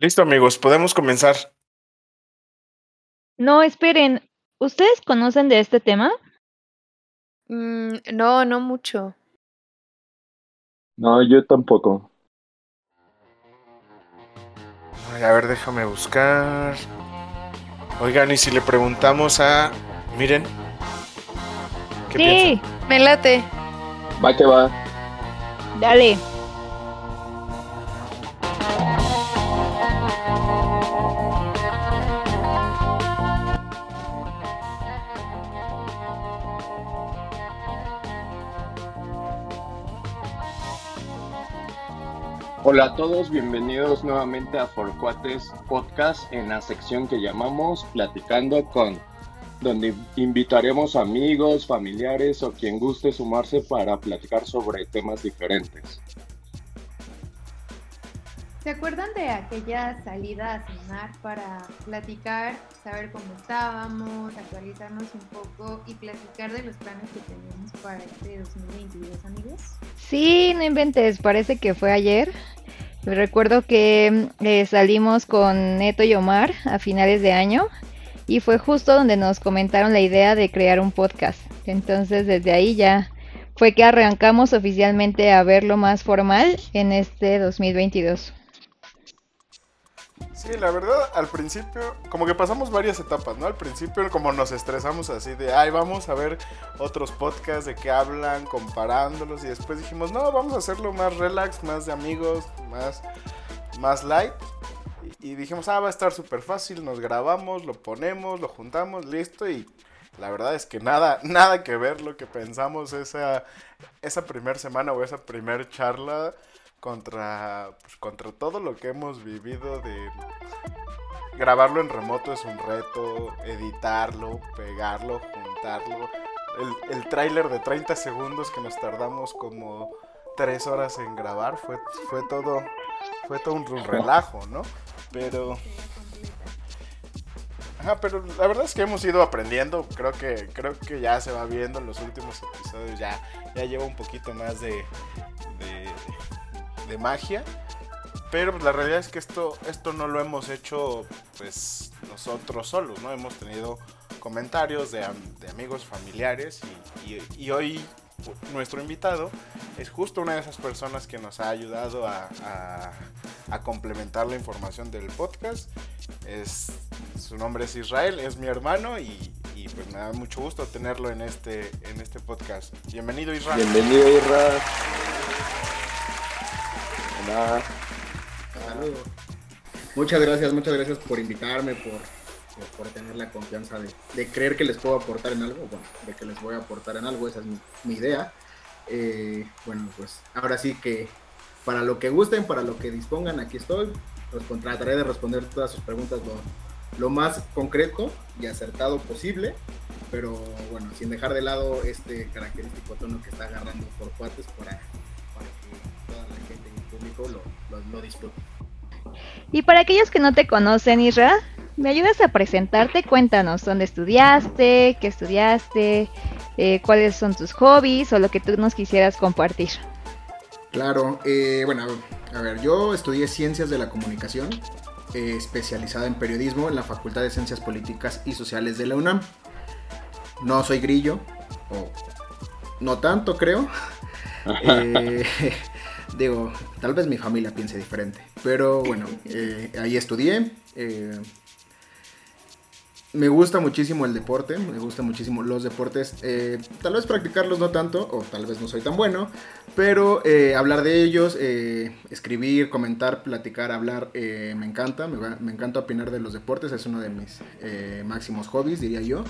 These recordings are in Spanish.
Listo, amigos, podemos comenzar. No, esperen. ¿Ustedes conocen de este tema? Mm, no, no mucho. No, yo tampoco. Ay, a ver, déjame buscar. Oigan, y si le preguntamos a. Miren. ¿Qué sí, piensan? Me late. Va que va. dale. Hola a todos, bienvenidos nuevamente a Forcuates Podcast en la sección que llamamos Platicando con, donde invitaremos amigos, familiares o quien guste sumarse para platicar sobre temas diferentes. ¿Se acuerdan de aquella salida a cenar para platicar, saber cómo estábamos, actualizarnos un poco y platicar de los planes que tenemos para este 2022, amigos? Sí, no inventes, parece que fue ayer. Recuerdo que eh, salimos con Neto y Omar a finales de año y fue justo donde nos comentaron la idea de crear un podcast. Entonces desde ahí ya fue que arrancamos oficialmente a verlo más formal en este 2022. Sí, la verdad, al principio, como que pasamos varias etapas, ¿no? Al principio, como nos estresamos así de, ay, vamos a ver otros podcasts de qué hablan, comparándolos, y después dijimos, no, vamos a hacerlo más relax, más de amigos, más, más light. Y, dijimos, ah, va a estar súper fácil, nos grabamos, lo ponemos, lo juntamos, listo, y la verdad es que nada, nada que ver lo que pensamos esa, esa primera semana o esa primera charla contra, pues, contra todo lo que hemos vivido de grabarlo en remoto es un reto, editarlo, pegarlo, juntarlo. El, el tráiler de 30 segundos que nos tardamos como 3 horas en grabar fue, fue todo fue todo un relajo, ¿no? Pero Ajá, pero la verdad es que hemos ido aprendiendo. Creo que, creo que ya se va viendo en los últimos episodios. Ya, ya lleva un poquito más de, de, de magia. Pero pues, la realidad es que esto, esto no lo hemos hecho pues nosotros solos, ¿no? Hemos tenido comentarios de, de amigos familiares y, y- y hoy nuestro invitado es justo una de esas personas que nos ha ayudado a, a- a complementar la información del podcast. Es, su nombre es Israel, es mi hermano y, y, pues me da mucho gusto tenerlo en este, en este podcast. Bienvenido Israel. Bienvenido, Irra. Muchas gracias, muchas gracias por invitarme, por, por, tener la confianza de, de creer que les puedo aportar en algo, bueno, de que les voy a aportar en algo, esa es mi, idea. Eh, bueno, pues ahora sí que para lo que gusten, para lo que dispongan, aquí estoy. Respon- trataré de responder todas sus preguntas lo, lo más concreto y acertado posible, pero bueno, sin dejar de lado este característico tono que está agarrando por cuates para, lo, lo. Y para aquellos que no te conocen, Isra, ¿me ayudas a presentarte? Cuéntanos dónde estudiaste, qué estudiaste, eh, cuáles son tus hobbies o lo que tú nos quisieras compartir. Claro, eh, bueno, a ver, yo estudié Ciencias de la Comunicación, eh, especializada en periodismo en la Facultad de Ciencias Políticas y Sociales de la UNAM. No soy grillo, o no tanto creo. Eh, digo, tal vez mi familia piense diferente, pero bueno, eh, ahí estudié. eh, me gusta muchísimo el deporte, me gusta muchísimo los deportes. eh, tal vez practicarlos no tanto, o tal vez no soy tan bueno, pero eh, hablar de ellos, eh, escribir, comentar, platicar, hablar, me encanta. Me, va- me encanta opinar de los deportes, es uno de mis máximos hobbies, diría yo.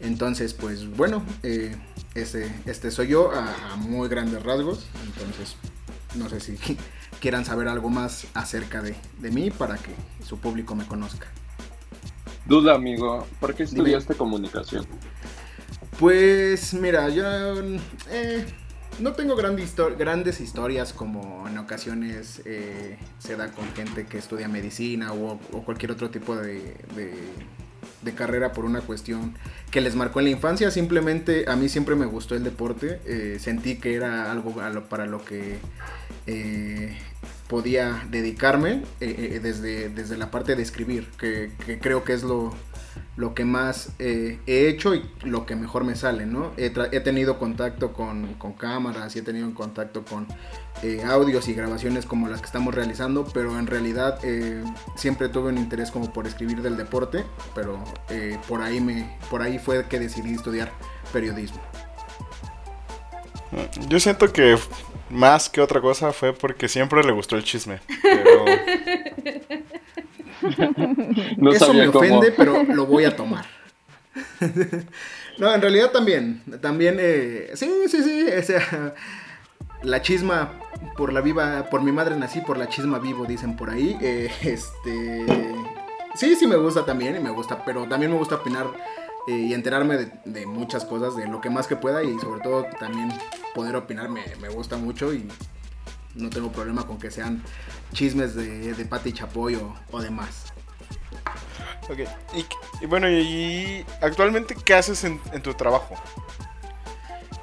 Entonces, pues bueno, este, este soy yo a, a muy grandes rasgos. Entonces, no sé si quieran saber algo más acerca de, de mí para que su público me conozca. Duda, amigo, ¿por qué Dime. estudiaste comunicación? Pues mira, yo eh, no tengo grandes historias como en ocasiones eh, se da con gente que estudia medicina o, o cualquier otro tipo de, de- de carrera por una cuestión que les marcó en la infancia. Simplemente a mí siempre me gustó el deporte. eh, sentí que era algo para lo que eh, podía dedicarme desde, desde la parte de escribir, que, creo que es lo, lo que más he hecho y lo que mejor me sale, ¿no? He, tenido contacto con, con, cámaras y he tenido contacto con audios y grabaciones como las que estamos realizando, pero en realidad siempre tuve un interés como por escribir del deporte, pero por, ahí me, por ahí fue que decidí estudiar periodismo. Yo siento que más que otra cosa fue porque siempre le gustó el chisme. Pero... Eso me ofende, pero lo voy a tomar. no, en realidad también. También, eh, sí, sí, sí. O sea, la chisma por la viva, por mi madre nací, por la chisma vivo, dicen por ahí. Eh, este, sí, sí me gusta también y me gusta, pero también me gusta opinar eh, y enterarme de, muchas cosas, de lo que más que pueda y sobre todo también poder opinar me, gusta mucho y no tengo problema con que sean chismes de, de Pati Chapoy o, demás. Ok, y, bueno, y, actualmente qué haces en, tu trabajo?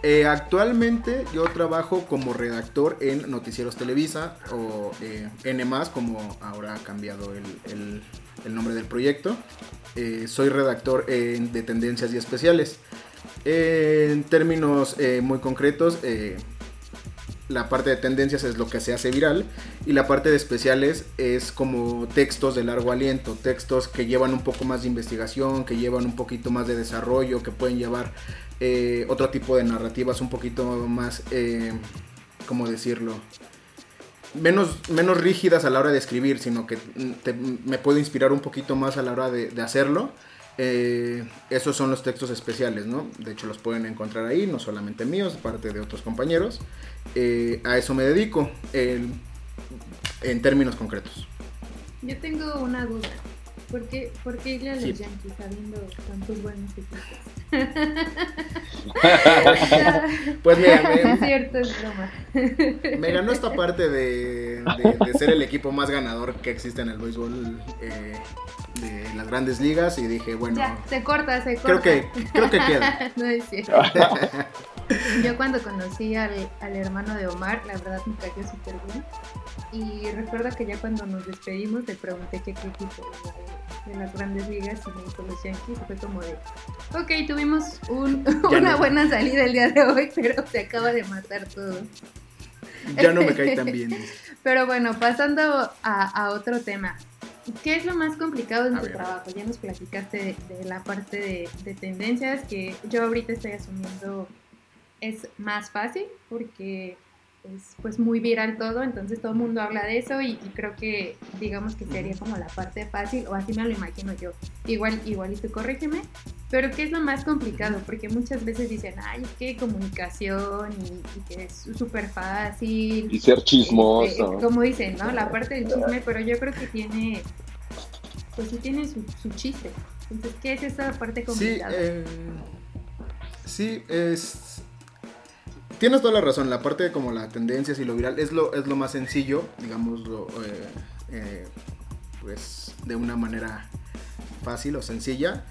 Eh, actualmente yo trabajo como redactor en Noticieros Televisa o eh, N, como ahora ha cambiado el, el nombre del proyecto. Eh, soy redactor de tendencias y especiales. en términos eh, muy concretos, la parte de tendencias es lo que se hace viral y la parte de especiales es como textos de largo aliento, textos que llevan un poco más de investigación, que llevan un poquito más de desarrollo, que pueden llevar otro tipo de narrativas un poquito más, ¿cómo decirlo? menos, menos rígidas a la hora de escribir, sino que me puedo inspirar un poquito más a la hora de, hacerlo. Eh, esos son los textos especiales, ¿no? De hecho los pueden encontrar ahí, no solamente míos, parte de otros compañeros. Eh, a eso me dedico en términos concretos. Yo tengo una duda. ¿Por qué, por qué irle a los Yankees sabiendo tantos buenos equipos? pues mira, me, es cierto, es broma. Me ganó esta parte de, de, ser el equipo más ganador que existe en el béisbol eh, de las grandes ligas y dije, bueno... Ya, se corta, se corta. Creo que, creo que queda. no es cierto. Yo cuando conocí al, al, hermano de Omar, la verdad me cayó súper bien. Y recuerdo que ya cuando nos despedimos le pregunté qué equipo de, de las grandes ligas y me dijo los Yankees. Fue como de, ok, tuvimos un, una buena salida el día de hoy, pero se acaba de matar todo. Ya no me cae tan bien. pero bueno, pasando a, a otro tema. ¿Qué es lo más complicado en tu trabajo? Ya nos platicaste de, la parte de, de, tendencias que yo ahorita estoy asumiendo es más fácil porque es pues muy viral todo, entonces todo el mundo habla de eso y, creo que digamos que sería como la parte fácil o así me lo imagino yo. Igual, igual y tú corrígeme, pero ¿qué es lo más complicado? Porque muchas veces dicen, ay, es que comunicación y, que es súper fácil. Y ser chismoso. Este, como dicen, ¿no? La parte del chisme, pero yo creo que tiene, pues sí tiene su, chiste. Entonces, ¿qué es esa parte complicada? Sí, eh, sí es tienes toda la razón, la parte de como la tendencias y lo viral es lo, es lo más sencillo, digámoslo, eh, eh, pues de una manera fácil o sencilla.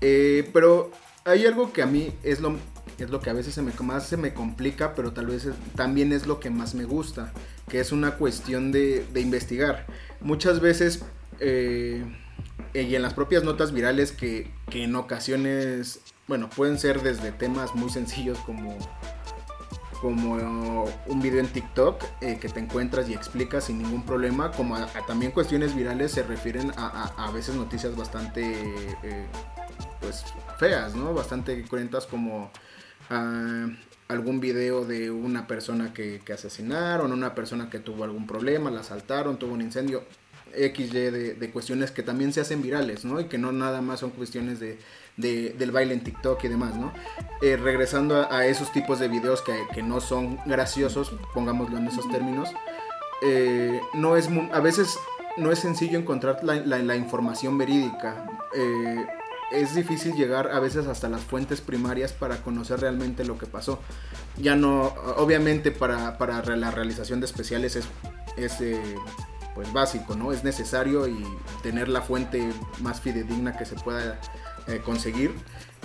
Eh, pero hay algo que a mí es lo, es lo que a veces se me, más se me complica, pero tal vez también es lo que más me gusta, que es una cuestión de, de investigar. Muchas veces, y en las propias notas virales, que, que en ocasiones, bueno, pueden ser desde temas muy sencillos como como un video en TikTok eh, que te encuentras y explicas sin ningún problema, como también cuestiones virales se refieren a, a, veces noticias bastante eh, pues feas, ¿no? Bastante cruentas como ah, algún video de una persona que, que, asesinaron, una persona que tuvo algún problema, la asaltaron, tuvo un incendio. XY de, de cuestiones que también se hacen virales, ¿no? Y que no nada más son cuestiones de, del baile en TikTok y demás, ¿no? Eh, regresando a, esos tipos de videos que, no son graciosos, pongámoslo en esos términos, eh, no es a veces no es sencillo encontrar la, información verídica. Eh, es difícil llegar a veces hasta las fuentes primarias para conocer realmente lo que pasó. Ya no, obviamente para, para la realización de especiales es, es pues básico, ¿no? Es necesario y tener la fuente más fidedigna que se pueda eh, conseguir.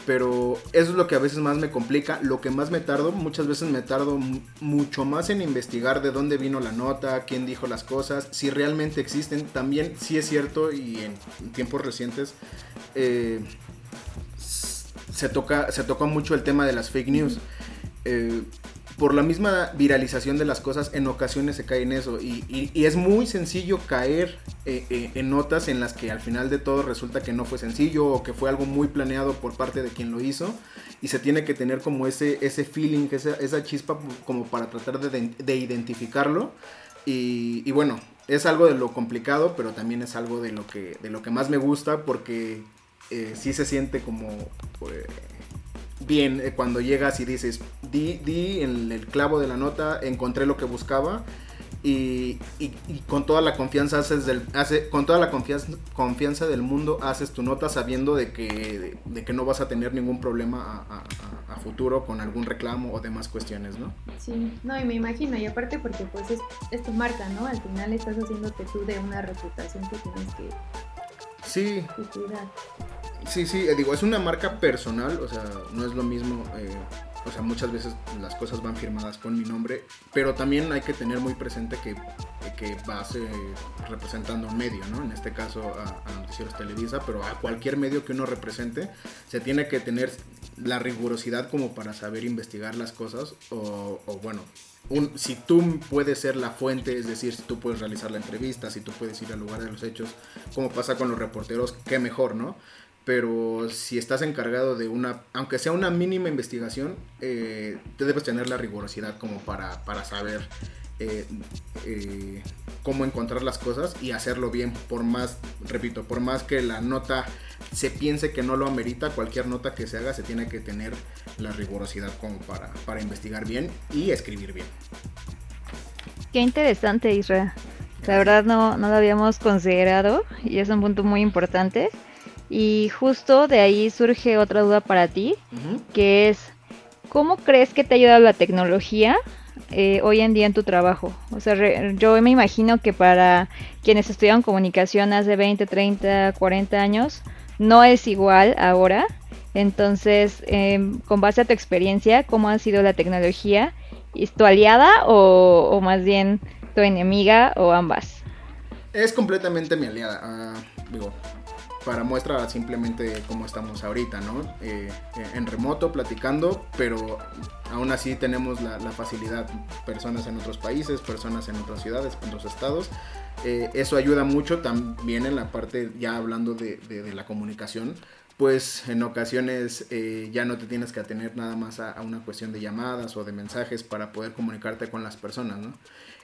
pero eso es lo que a veces más me complica. Lo que más me tardo, muchas veces me tardo mucho más en investigar de dónde vino la nota, quién dijo las cosas, si realmente existen. También sí es cierto y en tiempos recientes eh, se, toca, se toca mucho el tema de las fake news. Eh, por la misma viralización de las cosas, en ocasiones se cae en eso. Y, es muy sencillo caer eh, eh, en notas en las que al final de todo resulta que no fue sencillo o que fue algo muy planeado por parte de quien lo hizo. Y se tiene que tener como ese, ese feeling, esa, esa chispa como para tratar de, identificarlo. Y, bueno, es algo de lo complicado, pero también es algo de lo que, de lo que más me gusta porque eh, sí se siente como bien eh, cuando llegas y dices, di, di en el clavo de la nota, encontré lo que buscaba y, con toda la confianza haces del, hace, con toda la confianza, confianza del mundo haces tu nota sabiendo de que, de, que no vas a tener ningún problema a, futuro con algún reclamo o demás cuestiones, ¿no? Sí, no, y me imagino, y aparte porque pues es, tu marca, ¿no? Al final estás haciéndote tú de una reputación que tienes que, sí. cuidar. Sí, sí, eh, digo, es una marca personal, o sea, no es lo mismo, eh, o sea, muchas veces las cosas van firmadas con mi nombre, pero también hay que tener muy presente que, que vas eh, representando un medio, ¿no? En este caso a, a, Noticieros Televisa, pero a cualquier medio que uno represente, se tiene que tener la rigurosidad como para saber investigar las cosas, o, o bueno, un, si tú puedes ser la fuente, es decir, si tú puedes realizar la entrevista, si tú puedes ir al lugar de los hechos, como pasa con los reporteros, qué mejor, ¿no? Pero si estás encargado de una, aunque sea una mínima investigación, eh, te debes tener la rigurosidad como para, para saber eh, eh, cómo encontrar las cosas y hacerlo bien, por más, repito, por más que la nota se piense que no lo amerita, cualquier nota que se haga se tiene que tener la rigurosidad como para, para investigar bien y escribir bien. Qué interesante, Israel. La verdad no, no lo habíamos considerado y es un punto muy importante. Y justo de ahí surge otra duda para ti, que es, ¿cómo crees que te ha ayudado la tecnología eh, hoy en día en tu trabajo? O sea, yo me imagino que para quienes estudian comunicación hace 20, 30, 40 años, no es igual ahora. Entonces, em, con base a tu experiencia, ¿cómo ha sido la tecnología? ¿Es tu aliada o, más bien tu enemiga o ambas? Es completamente mi aliada. Ah, digo, para muestra simplemente cómo estamos ahorita, ¿no? Eh, eh, en remoto, platicando, pero aún así tenemos la, facilidad, personas en otros países, personas en otras ciudades, en otros estados. Eh, eso ayuda mucho también en la parte, ya hablando de, la comunicación, pues en ocasiones ya no te tienes que atener nada más a, a, una cuestión de llamadas o de mensajes para poder comunicarte con las personas, ¿no?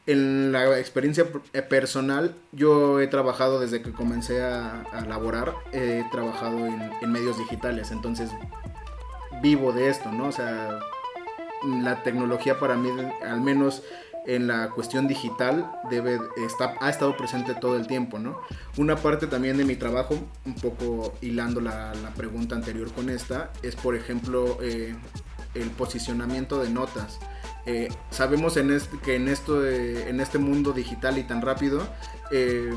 En la experiencia eh, personal, yo he trabajado desde que comencé a, laborar, he trabajado en, medios digitales, entonces vivo de esto, ¿no? O sea, la tecnología para mí, al menos en la cuestión digital, debe está, ha estado presente todo el tiempo, ¿no? Una parte también de mi trabajo, un poco hilando la, pregunta anterior con esta, es por ejemplo eh, el posicionamiento de notas. Eh, sabemos que en, esto en este mundo digital y tan rápido, eh,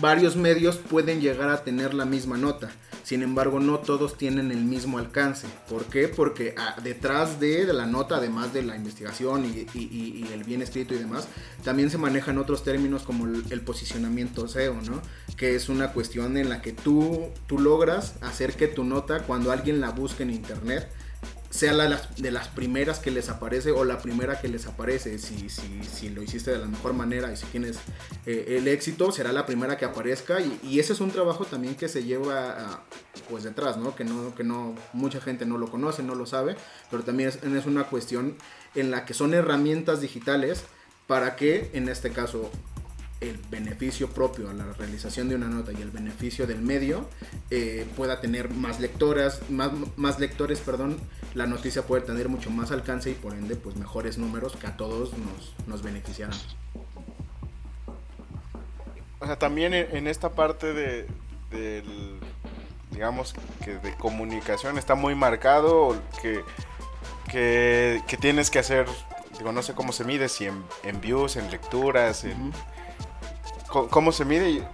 varios medios pueden llegar a tener la misma nota. Sin embargo, no todos tienen el mismo alcance. ¿Por qué? Porque ah, detrás de, la nota, además de la investigación y, el bien escrito y demás, también se manejan otros términos como el, posicionamiento SEO, ¿no? Que es una cuestión en la que tú logras hacer que tu nota, cuando alguien la busque en internet, sea la de las primeras que les aparece o la primera que les aparece. Si, si, si lo hiciste de la mejor manera y si tienes eh, el éxito, será la primera que aparezca. Y, ese es un trabajo también que se lleva pues detrás, ¿no? Que, ¿no? que no mucha gente no lo conoce, no lo sabe, pero también es, es una cuestión en la que son herramientas digitales para que en este caso el beneficio propio a la realización de una nota y el beneficio del medio eh, pueda tener más lectoras, más, más lectores, perdón, la noticia puede tener mucho más alcance y por ende pues mejores números que a todos nos, nos beneficiarán. O sea, también en, esta parte de, del, digamos, que de comunicación está muy marcado que, que, que, tienes que hacer, digo, no sé cómo se mide, si en, views, en lecturas, en cómo se mide.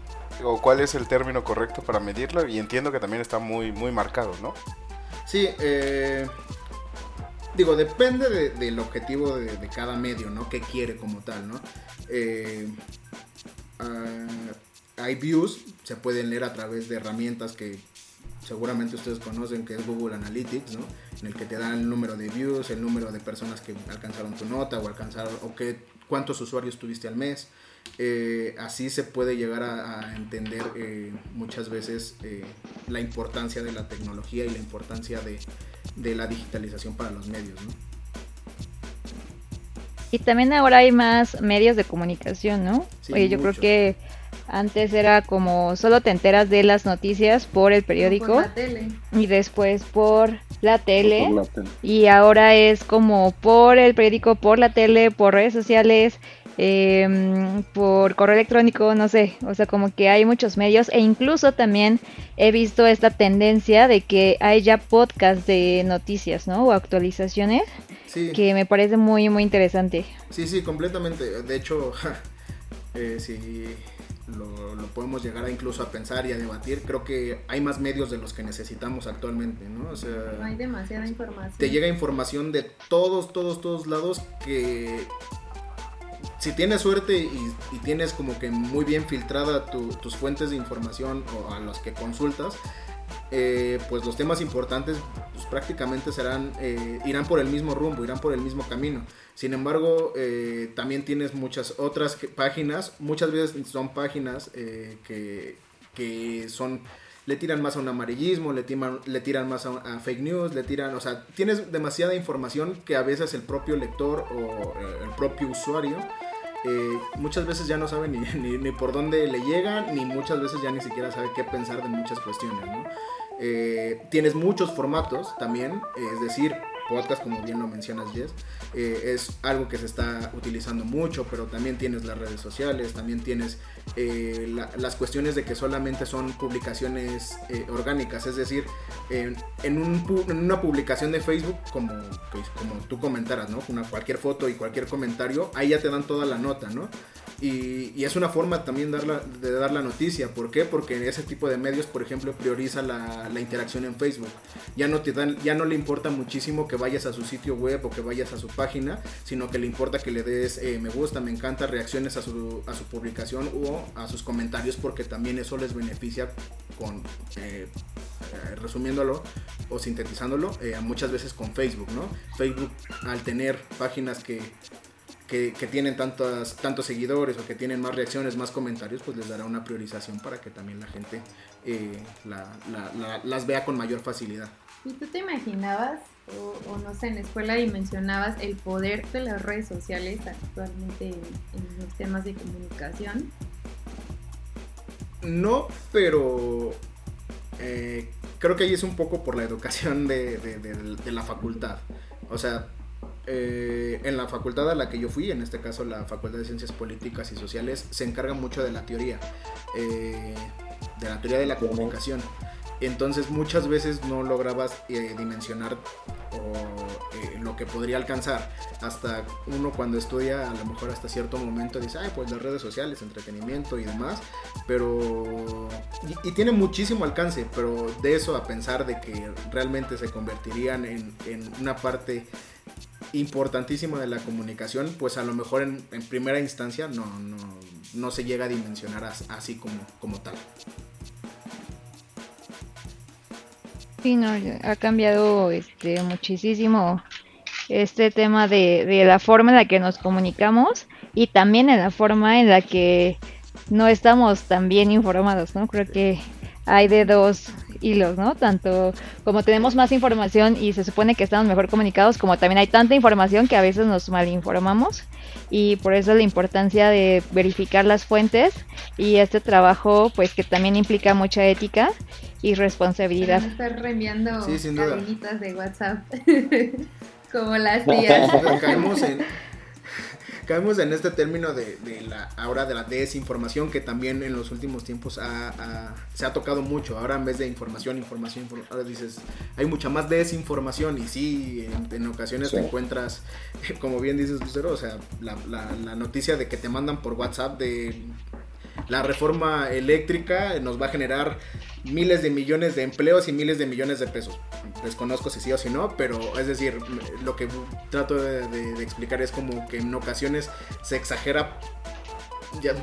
o cuál es el término correcto para medirlo y entiendo que también está muy, muy marcado, ¿no? Sí, eh, digo, depende de- del objetivo de, cada medio, ¿no? ¿Qué quiere como tal, ¿no? Eh, ah, hay views, se pueden leer a través de herramientas que seguramente ustedes conocen, que es Google Analytics, ¿no? En el que te dan el número de views, el número de personas que alcanzaron tu nota o alcanzaron, o qué, cuántos usuarios tuviste al mes. Eh, así se puede llegar a, a entender eh, muchas veces eh, la importancia de la tecnología y la importancia de, de la digitalización para los medios, ¿no? Y también ahora hay más medios de comunicación, ¿no? Sí, Oye, yo creo que antes era como solo te enteras de las noticias por el periódico Por la tele. y después por la tele. Por la tele. Y ahora es como por el periódico, por la tele, por redes sociales, em, por correo electrónico, no sé. O sea, como que hay muchos medios. E incluso también he visto esta tendencia de que hay ya podcasts de noticias, ¿no? O actualizaciones, Sí, que me parece muy, muy interesante. sí, sí, completamente. De hecho, eh, si lo, lo podemos llegar a incluso a pensar y a debatir, creo que hay más medios de los que necesitamos actualmente, ¿no? O sea, No hay demasiada información. te llega información de todos, todos, todos lados que si tienes suerte y, tienes como que muy bien filtrada tu- tus fuentes de información o a los que consultas, eh, pues los temas importantes pues, prácticamente serán eh, irán por el mismo rumbo, irán por el mismo camino. Sin embargo, eh, también tienes muchas otras páginas, muchas veces son páginas que, que son le tiran más a un amarillismo, le tiran, le tiran más a, fake news, le tiran, o sea, tienes demasiada información que a veces el propio lector o eh, el propio usuario eh, muchas veces ya no sabe ni por dónde le llega, ni muchas veces ya ni siquiera sabe qué pensar de muchas cuestiones, ¿no? Eh, tienes muchos formatos también, es decir, podcast, como bien lo mencionas, Jess, eh, es algo que se está utilizando mucho, pero también tienes las redes sociales, también tienes eh, la- las cuestiones de que solamente son publicaciones eh, orgánicas, es decir, en, en un en una publicación de Facebook, como, pues, como tú comentaras, ¿no? Una, cualquier foto y cualquier comentario, ahí ya te dan toda la nota, ¿no? Y, y es una forma también dar la- de dar la noticia. ¿Por qué? Porque ese tipo de medios, por ejemplo, prioriza la, la interacción en Facebook. Ya no, te dan, ya no le importa muchísimo que vayas a su sitio web o que vayas a su página, sino que le importa que le des eh, me gusta, me encanta, reacciones a su, a su publicación o a sus comentarios, porque también eso les beneficia con, eh, eh, resumiéndolo o sintetizándolo, eh, muchas veces con Facebook, ¿no? Facebook al tener páginas que que, que tienen tantas, tantos seguidores o que tienen más reacciones, más comentarios, pues les dará una priorización para que también la gente eh, la- la- la- las vea con mayor facilidad. ¿Y tú te imaginabas, o, o no sé, en la escuela dimensionabas el poder de las redes sociales actualmente en, en los temas de comunicación? No, pero eh, creo que ahí es un poco por la educación de, de- de- de la facultad. O sea, eh, en la facultad a la que yo fui, en este caso la Facultad de Ciencias Políticas y Sociales, se encarga mucho de la teoría, eh, de la teoría de la comunicación. Entonces muchas veces no lograbas eh, dimensionar lo que podría alcanzar. Hasta uno cuando estudia, a lo mejor hasta cierto momento dice, ay, pues las redes sociales, entretenimiento y demás. Pero... Y, y tiene muchísimo alcance, pero de eso a pensar de que realmente se convertirían en, en una parte importantísima de la comunicación, pues a lo mejor en, primera instancia no, no, no se llega a dimensionar as- así como, como tal. Sí, no, ha cambiado este muchísimo este tema de, de la forma en la que nos comunicamos y también en la forma en la que no estamos tan bien informados, ¿no? Creo que hay de dos hilos, ¿no? Tanto como tenemos más información y se supone que estamos mejor comunicados, como también hay tanta información que a veces nos malinformamos y por eso la importancia de verificar las fuentes y este trabajo pues que también implica mucha ética y responsabilidad. Para no estar reenviando Sí, de WhatsApp como las tías. caemos en caemos en este término de, de la ahora de la desinformación que también en los últimos tiempos ha- ha- se ha tocado mucho ahora en vez de información información inform- ahora dices hay mucha más desinformación y sí en, en ocasiones Sí. te encuentras como bien dices Lucero o sea la, la- la noticia de que te mandan por WhatsApp de la reforma eléctrica nos va a generar miles de millones de empleos y miles de millones de pesos. Desconozco si sí o si no, pero es decir, lo que trato de, de explicar es como que en ocasiones se exagera ya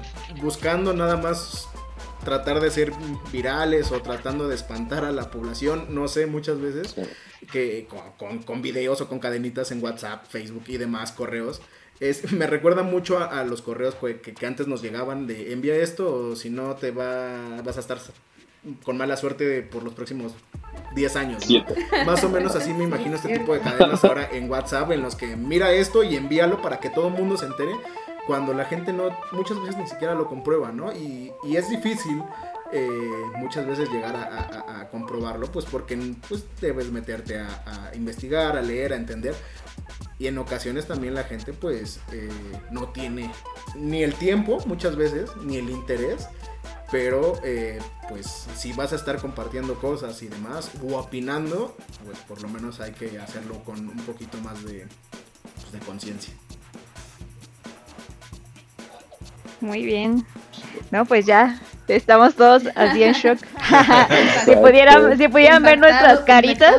buscando nada más tratar de ser virales o tratando de espantar a la población, no sé, muchas veces, que con, con, videos o con cadenitas en WhatsApp, Facebook y demás correos. Es, me recuerda mucho a, los correos que, que, antes nos llegaban de envía esto o si no te va, vas a estar con mala suerte por los próximos 10 años. Más o menos así me imagino este tipo de cadenas ahora en WhatsApp en los que mira esto y envíalo para que todo el mundo se entere cuando la gente no, muchas veces ni siquiera lo comprueba, ¿no? Y, es difícil eh, muchas veces llegar a, comprobarlo, pues porque pues, debes meterte a, investigar, a leer, a entender. Y en ocasiones también la gente pues eh, no tiene ni el tiempo muchas veces, ni el interés. Pero eh, pues si vas a estar compartiendo cosas y demás, o opinando, pues por lo menos hay que hacerlo con un poquito más de, pues, de conciencia. Muy bien. No, pues ya estamos todos así en shock. si pudieran, si pudieran ver nuestras caritas,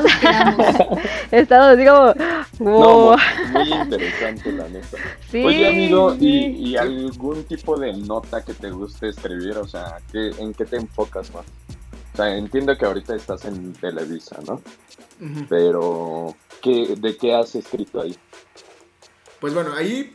estamos así como, muy interesante la neta. Oye, amigo, ¿y, algún tipo de nota que te guste escribir? O sea, ¿en qué te enfocas más? O sea, entiendo que ahorita estás en Televisa, ¿no? Pero, ¿qué, ¿de qué has escrito ahí? Pues bueno, ahí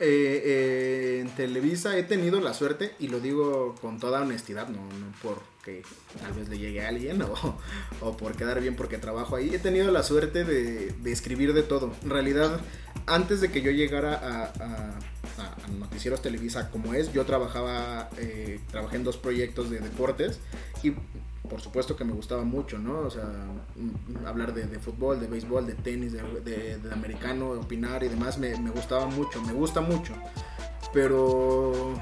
eh, eh, en Televisa he tenido la suerte, y lo digo con toda honestidad, no, no porque tal vez le llegue a alguien o, por quedar bien porque trabajo ahí, he tenido la suerte de, escribir de todo. En realidad, antes de que yo llegara a, Noticieros Televisa como es, yo trabajaba, eh, trabajé en dos proyectos de deportes y por supuesto que me gustaba mucho, ¿no? O sea, mm, hablar de, fútbol, de béisbol, de tenis, de, americano, opinar y demás, me, me, gustaba mucho, me gusta mucho. Pero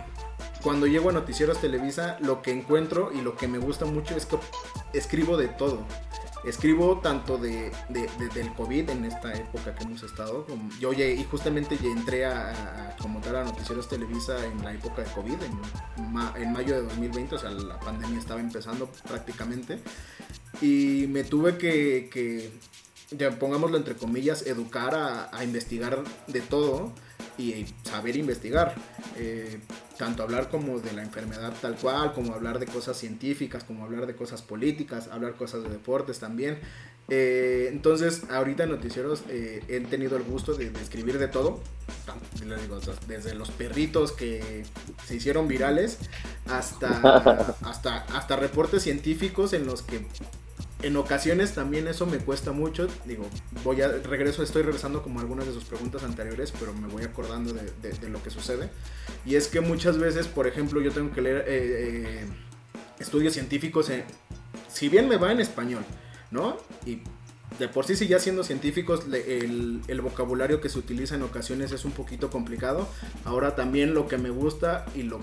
cuando llego a Noticieros Televisa, lo que encuentro y lo que me gusta mucho es que escribo de todo escribo tanto de, del COVID en esta época que hemos estado. yo y justamente entré a, como tal a Noticieros Televisa en la época de COVID, en, mayo de 2020, o sea, la pandemia estaba empezando prácticamente. Y me tuve que, ya pongámoslo entre comillas, educar a, a investigar de todo y saber investigar. Eh, tanto hablar como de la enfermedad tal cual, como hablar de cosas científicas, como hablar de cosas políticas, hablar cosas de deportes también. Eh, entonces, ahorita en Noticieros eh, he tenido el gusto de, escribir de todo, desde los perritos que se hicieron virales hasta, hasta, hasta reportes científicos en los que en ocasiones también eso me cuesta mucho. Digo, voy a regreso, estoy regresando como algunas de sus preguntas anteriores, pero me voy acordando de, lo que sucede. Y es que muchas veces, por ejemplo, yo tengo que leer eh, eh, estudios científicos, si bien me va en español, ¿no? Y de por sí, si ya siendo científicos, el, el, vocabulario que se utiliza en ocasiones es un poquito complicado. Ahora también lo que me gusta y lo,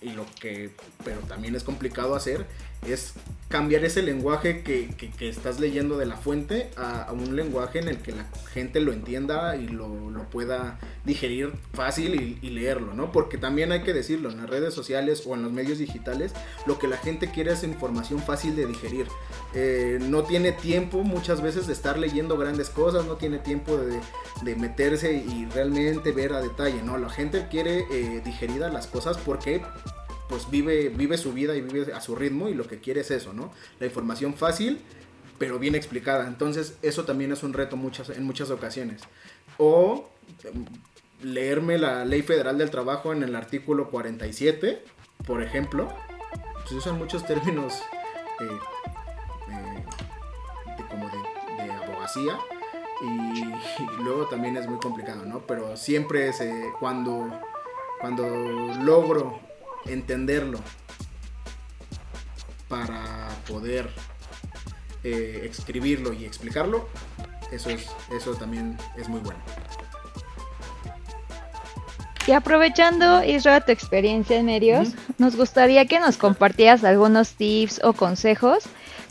y lo que, pero también es complicado hacer, es cambiar ese lenguaje que, que, estás leyendo de la fuente a, un lenguaje en el que la gente lo entienda y lo, pueda digerir fácil y, leerlo, ¿no? Porque también hay que decirlo, en las redes sociales o en los medios digitales, lo que la gente quiere es información fácil de digerir. Eh, no tiene tiempo muchas veces de estar leyendo grandes cosas, no tiene tiempo de, de meterse y realmente ver a detalle, ¿no? La gente quiere eh, digeridas las cosas porque pues vive, vive su vida y vive a su ritmo y lo que quiere es eso, ¿no? La información fácil, pero bien explicada. Entonces, eso también es un reto muchas, en muchas ocasiones. O em, leerme la Ley Federal del Trabajo en el artículo 47, por ejemplo. Pues usan muchos términos eh, eh, como de, abogacía. Y, luego también es muy complicado, ¿no? Pero siempre es cuando, cuando logro entenderlo para poder eh, escribirlo y explicarlo, eso, es, eso también es muy bueno. Y aprovechando, Israel, tu experiencia en medios, nos gustaría que nos compartieras algunos tips o consejos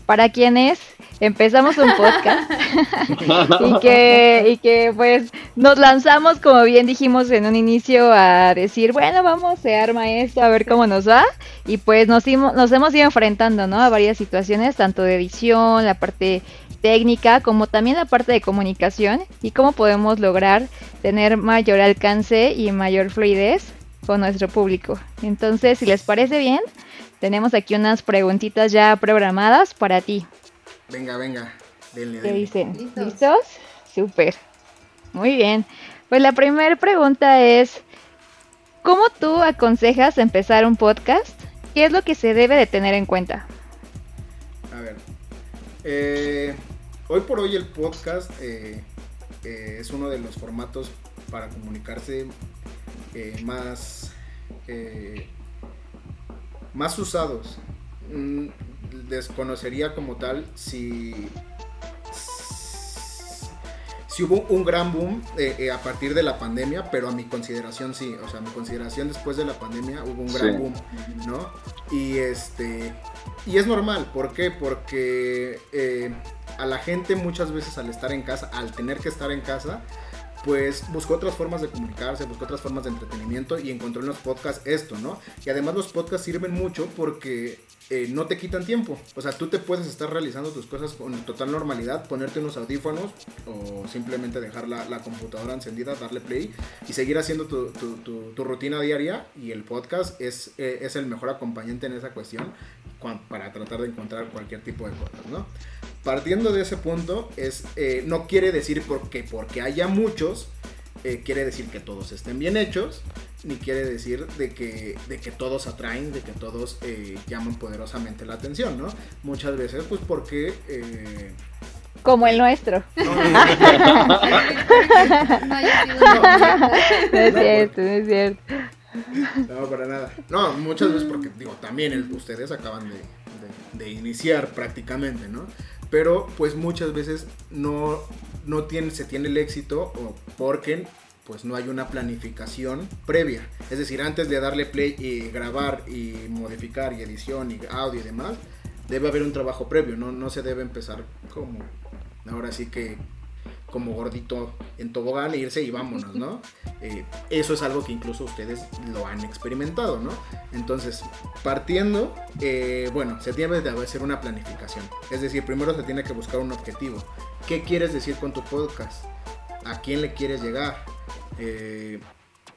para quienes empezamos un podcast y que y que pues nos lanzamos como bien dijimos en un inicio a decir bueno vamos se arma esto a ver cómo nos va y pues nos nos hemos ido enfrentando no a varias situaciones tanto de edición la parte técnica como también la parte de comunicación y cómo podemos lograr tener mayor alcance y mayor fluidez con nuestro público. Entonces, si les parece bien, tenemos aquí unas preguntitas ya programadas para ti. Venga, venga. Denle, ¿Qué dicen? ¿Listos? Súper. Muy bien. Pues la primera pregunta es, ¿cómo tú aconsejas empezar un podcast? ¿Qué es lo que se debe de tener en cuenta? A ver. Eh, hoy por hoy el podcast eh, eh, es uno de los formatos para comunicarse eh, más, más usados. Mm, desconocería como tal si, si hubo un gran boom a partir de la pandemia, pero a mi consideración sí, o sea, a mi consideración después de la pandemia hubo un gran boom, ¿no? Y este y es normal, ¿por qué? Porque a la gente muchas veces al estar en casa, al tener que estar en casa, pues buscó otras formas de comunicarse, buscó otras formas de entretenimiento y encontró en los podcasts esto, ¿no? Y además los podcasts sirven mucho porque eh, no te quitan tiempo. O sea, tú te puedes estar realizando tus cosas con total normalidad, ponerte unos audífonos o simplemente dejar la, computadora encendida, darle play y seguir haciendo tu, rutina diaria. Y el podcast es, eh, es el mejor acompañante en esa cuestión para tratar de encontrar cualquier tipo de cosas, ¿no? Partiendo de ese punto, es, eh, no quiere decir porque, porque haya muchos, eh, quiere decir que todos estén bien hechos, ni quiere decir de que, de que todos atraen, de que todos eh, llaman poderosamente la atención, ¿no? Muchas veces, pues porque... Como el nuestro. No, es cierto, no es cierto. No, para nada. No, muchas veces porque, digo, también ustedes acaban de, iniciar prácticamente, ¿no? Pero pues muchas veces no, no tiene, se tiene el éxito o porque pues no hay una planificación previa. Es decir, antes de darle play y grabar y modificar y edición y audio y demás, debe haber un trabajo previo, no, no se debe empezar como ahora sí que como gordito en tobogán e irse y vámonos, ¿no? Eh, eso es algo que incluso ustedes lo han experimentado, ¿no? Entonces, partiendo, eh, bueno, se tiene que hacer una planificación. Es decir, primero se tiene que buscar un objetivo. ¿Qué quieres decir con tu podcast? ¿A quién le quieres llegar? Eh,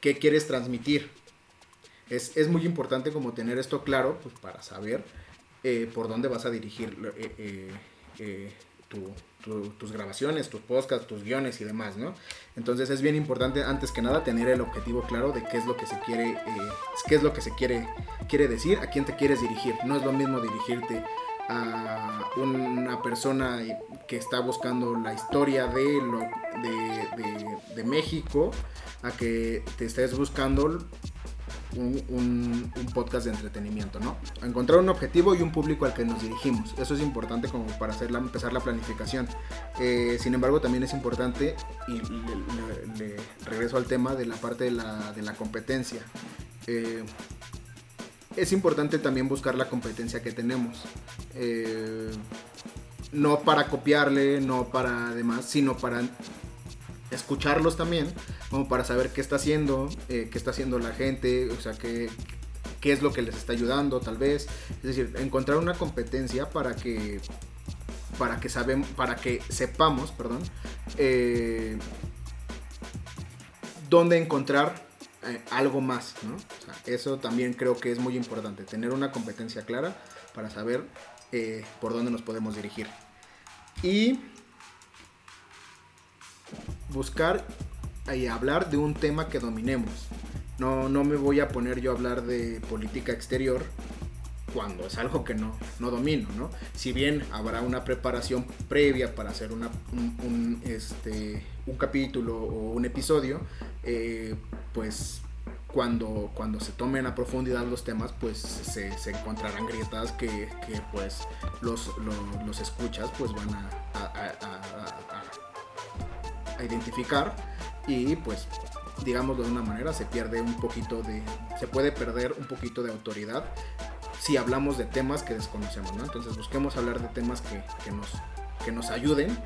¿Qué quieres transmitir? Es, es, muy importante como tener esto claro, pues para saber por dónde vas a dirigir tu, tus grabaciones, tus podcasts, tus guiones y demás, ¿no? Entonces es bien importante antes que nada tener el objetivo claro de qué es lo que se quiere, eh, qué es lo que se quiere, quiere decir, a quién te quieres dirigir. No es lo mismo dirigirte a una persona que está buscando la historia de, lo, de México a que te estés buscando un, podcast de entretenimiento, ¿no? Encontrar un objetivo y un público al que nos dirigimos. Eso es importante como para empezar la planificación. Eh, sin embargo, también es importante, y regreso al tema de la parte de la, competencia. Eh, es importante también buscar la competencia que tenemos. Eh, no para copiarle, no para demás, sino para escucharlos también, como para saber qué está haciendo, eh, qué está haciendo la gente, o sea, qué, qué es lo que les está ayudando tal vez. Es decir, encontrar una competencia para que para que para que sepamos, perdón, eh, dónde encontrar eh, algo más, ¿no? eso también creo que es muy importante, tener una competencia clara para saber por dónde nos podemos dirigir. Y buscar y hablar de un tema que dominemos. No, no me voy a poner yo a hablar de política exterior cuando es algo que no, no domino, ¿no? Si bien habrá una preparación previa para hacer una, un, este, un capítulo o un episodio, eh, pues cuando, cuando se tomen a profundidad los temas, pues se, encontrarán grietas que, pues los, los, escuchas pues van a a identificar y pues digamos de una manera se pierde un poquito de se puede perder un poquito de autoridad si hablamos de temas que desconocemos ¿no? entonces busquemos hablar de temas que, nos que nos ayuden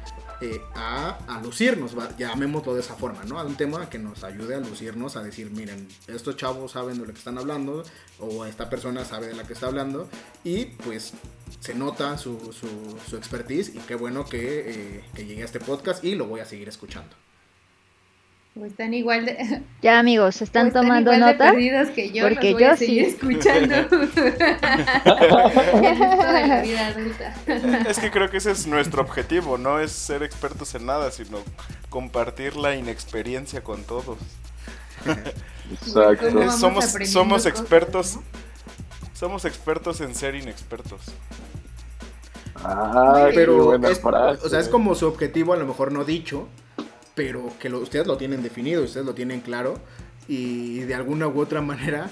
eh, a, a, lucirnos, llamémoslo de esa forma, ¿no? A un tema que nos ayude a lucirnos, a decir, miren, estos chavos saben de lo que están hablando, o esta persona sabe de la que está hablando, y pues se nota su, su, expertise, y qué bueno que, eh, que llegué a este podcast y lo voy a seguir escuchando. O están igual de. Ya, amigos, ¿están, tomando nota? que yo, porque yo sí. escuchando. es que creo que ese es nuestro objetivo, no es ser expertos en nada, sino compartir la inexperiencia con todos. Exacto. somos, somos expertos. Somos expertos en ser inexpertos. Ah, pero es, o sea, es como su objetivo, a lo mejor no dicho, pero que ustedes lo tienen definido, ustedes lo tienen claro y de alguna u otra manera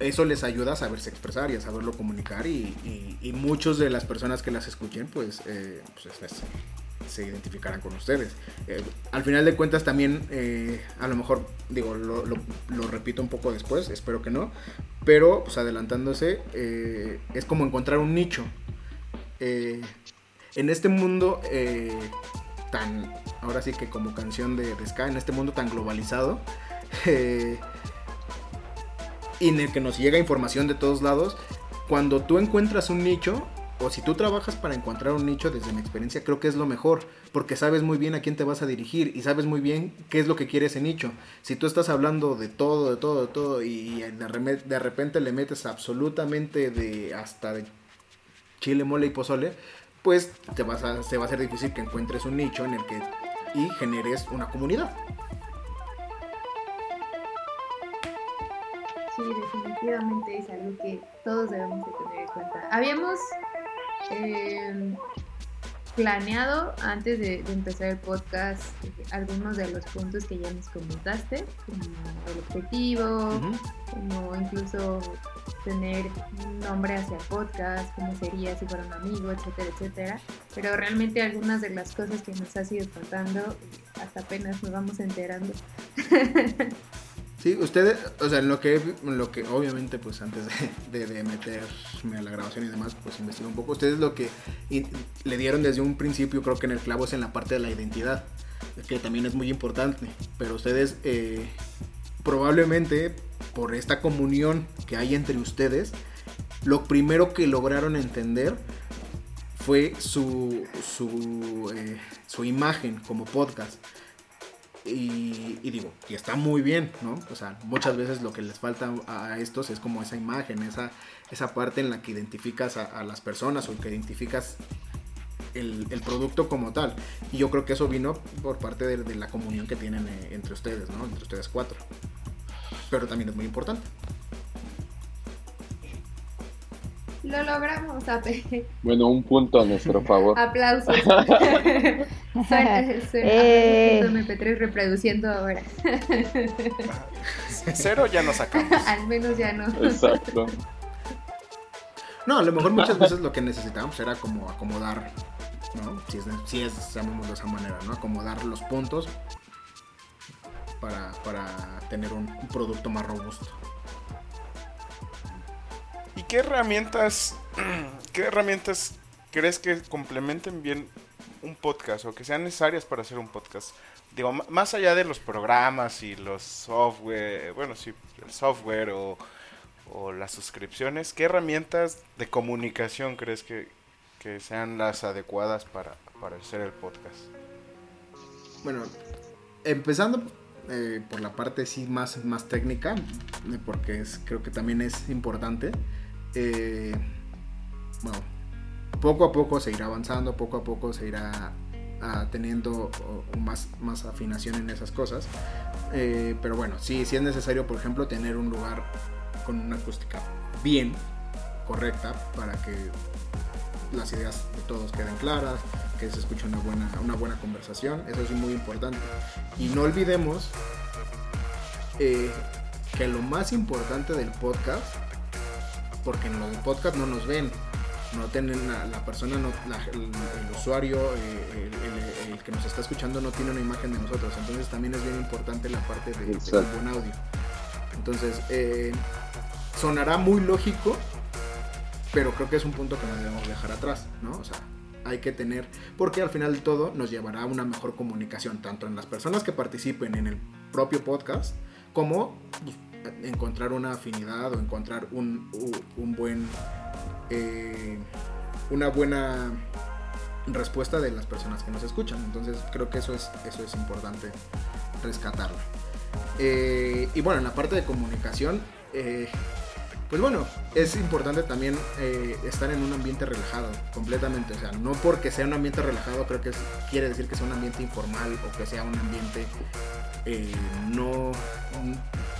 eso les ayuda a saberse expresar y a saberlo comunicar y, y, muchos de las personas que las escuchen pues, eh, pues se identificarán con ustedes. Eh, al final de cuentas también, eh, a lo mejor, digo, lo, lo, repito un poco después, espero que no, pero pues adelantándose, es como encontrar un nicho. en este mundo tan, ahora sí que como canción de, de Ska, en este mundo tan globalizado, eh, y en el que nos llega información de todos lados, cuando tú encuentras un nicho, o si tú trabajas para encontrar un nicho, desde mi experiencia, creo que es lo mejor, porque sabes muy bien a quién te vas a dirigir y sabes muy bien qué es lo que quiere ese nicho. Si tú estás hablando de todo, de todo, de todo, y de repente le metes absolutamente de hasta de chile, mole y pozole, pues te vas a, se va a hacer difícil que encuentres un nicho en el que y generes una comunidad. Sí, definitivamente es algo que todos debemos de tener en cuenta. Habíamos eh, planeado antes de, empezar el podcast algunos de los puntos que ya nos comentaste, como el objetivo, como incluso tener un nombre hacia el podcast, cómo sería si fuera un amigo, etcétera, etcétera. Pero realmente algunas de las cosas que nos ha ido faltando, hasta apenas nos vamos enterando. Sí, ustedes, o sea, lo que, lo que obviamente, pues antes de, meterme a la grabación y demás, pues investigué un poco. Ustedes lo que le dieron desde un principio, creo que en el clavo es en la parte de la identidad, que también es muy importante. Pero ustedes, eh, probablemente, por esta comunión que hay entre ustedes, lo primero que lograron entender fue su, su, eh, su imagen como podcast y, digo, y está muy bien, ¿no? O sea, muchas veces lo que les falta a estos es como esa imagen, esa, esa parte en la que identificas a, las personas o que identificas el, producto como tal. Y yo creo que eso vino por parte de, la comunión que tienen eh, entre ustedes, ¿no? Entre ustedes cuatro. Pero también es muy importante. Lo logramos, Ape. Bueno, un punto a nuestro favor. Aplausos. suena, eh. MP3 reproduciendo ahora. Cero ya no sacamos. Al menos ya no. Exacto. No, a lo mejor muchas veces lo que necesitábamos era como acomodar, ¿no? Si es, si es llamémoslo de esa manera, ¿no? Acomodar los puntos para, para tener un producto más robusto. ¿Y qué herramientas, qué herramientas crees que complementen bien un podcast o que sean necesarias para hacer un podcast? Digo, más allá de los programas y los software, bueno, sí, el software o, las suscripciones, ¿qué herramientas de comunicación crees que, sean las adecuadas para, hacer el podcast? Bueno, empezando eh, por la parte sí más, más técnica, eh, porque creo que también es importante. Eh, bueno, poco a poco se irá avanzando, poco a poco se irá ah, teniendo más, afinación en esas cosas. Eh, pero bueno, sí es necesario, por ejemplo, tener un lugar con una acústica bien correcta para que las ideas de todos queden claras, que se escuche una buena, una buena conversación. Eso es muy importante. Y no olvidemos eh, que lo más importante del podcast porque en los podcast no nos ven. No tienen la, persona, no, el, usuario, eh, el, que nos está escuchando no tiene una imagen de nosotros. Entonces también es bien importante la parte de, buen audio. Entonces, eh, sonará muy lógico, pero creo que es un punto que no debemos dejar atrás, ¿no? O sea, hay que tener, porque al final de todo nos llevará a una mejor comunicación, tanto en las personas que participen en el propio podcast, como pues, encontrar una afinidad o encontrar un, un buen, eh, una buena respuesta de las personas que nos escuchan. Entonces creo que eso es, eso es importante rescatarlo. Eh, y bueno, en la parte de comunicación, eh, pues bueno, es importante también eh, estar en un ambiente relajado, completamente. O sea, no porque sea un ambiente relajado, creo que quiere decir que sea un ambiente informal o que sea un ambiente eh, no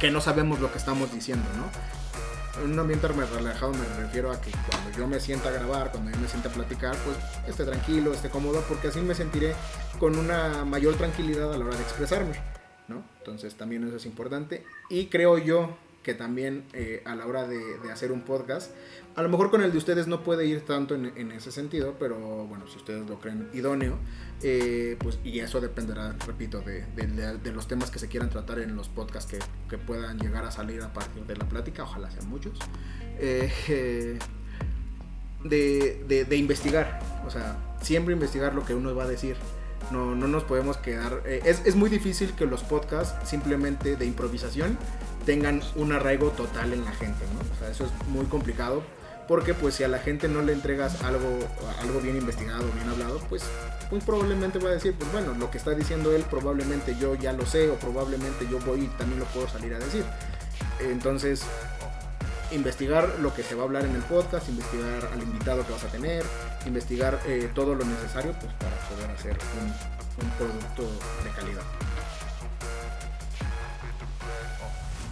que no sabemos lo que estamos diciendo, ¿no? En un ambiente re- relajado me refiero a que cuando yo me sienta a grabar, cuando yo me sienta a platicar, pues esté tranquilo, esté cómodo, porque así me sentiré con una mayor tranquilidad a la hora de expresarme, ¿no? Entonces también eso es importante. Y creo yo que también eh, a la hora de, hacer un podcast, a lo mejor con el de ustedes no puede ir tanto en, ese sentido, pero bueno, si ustedes lo creen idóneo, eh, pues y eso dependerá, repito, de, los temas que se quieran tratar en los podcasts que, que puedan llegar a salir a partir de la plática, ojalá sean muchos. Eh, de, investigar, o sea, siempre investigar lo que uno va a decir. No, no nos podemos quedar. es, es muy difícil que los podcasts simplemente de improvisación tengan un arraigo total en la gente, ¿no? O sea, eso es muy complicado porque pues si a la gente no le entregas algo, algo bien investigado, bien hablado, pues muy probablemente va a decir, pues bueno, lo que está diciendo él probablemente yo ya lo sé o probablemente yo voy y también lo puedo salir a decir. Entonces, investigar lo que se va a hablar en el podcast, investigar al invitado que vas a tener, investigar eh, todo lo necesario pues para poder hacer un, un producto de calidad.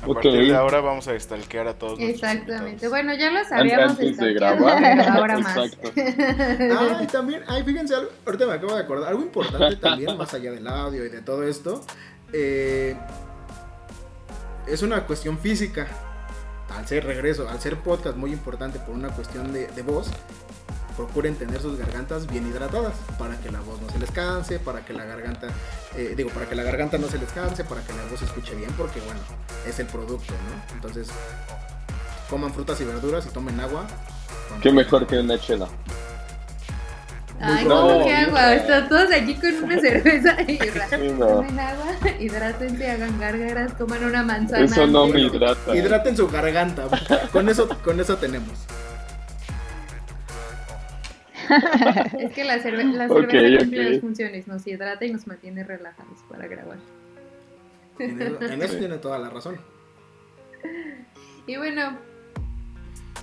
A Ok. partir de ahora vamos a stalkear a todos Exactamente. Bueno, ya lo sabíamos Antes de stalkeando, grabar. pero ahora más. Exacto. Ah, y también, ay, fíjense, algo- ahorita me acabo de acordar, algo importante también, más allá del audio y de todo esto, eh, es una cuestión física. Al ser regreso, al ser podcast muy importante por una cuestión de, de voz, procuren tener sus gargantas bien hidratadas para que la voz no se les canse, para que la garganta, eh, digo, para que la garganta no se les canse, para que la voz se escuche bien, porque bueno, es el producto, ¿no? Entonces, coman frutas y verduras y tomen agua. Qué mejor que una chela. Ay, No, ¿cómo que bien. agua? Están todos aquí con una cerveza y Sí, no. tomen agua, hidrátense, hagan gárgaras, coman una manzana. Eso no me hidrata. Hidraten su garganta. Con eso, con eso tenemos. Es que la, cerve la cerveza cumple ok. dos funciones, nos hidrata y nos mantiene relajados para grabar. En eso, tiene toda la razón. Y bueno,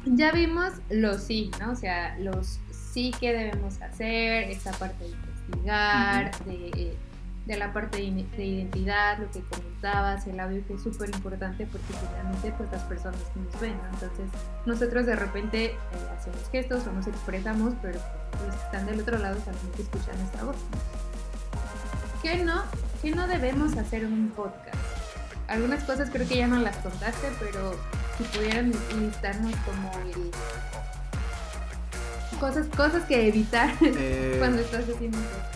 ya vimos los sí, ¿no? O sea, los sí que debemos hacer, esta parte de investigar, de, de la parte de, identidad, lo que comentabas, el audio que es súper importante porque finalmente pues las personas nos ven, ¿no? Entonces nosotros de repente eh, hacemos gestos o nos expresamos, pero pues, los que están del otro lado solamente escuchan nuestra voz. ¿Qué no? ¿Qué no debemos hacer en un podcast? Algunas cosas creo que ya no las contaste, pero si pudieran listarnos como el... Cosas, cosas que evitar Eh, cuando estás haciendo podcast.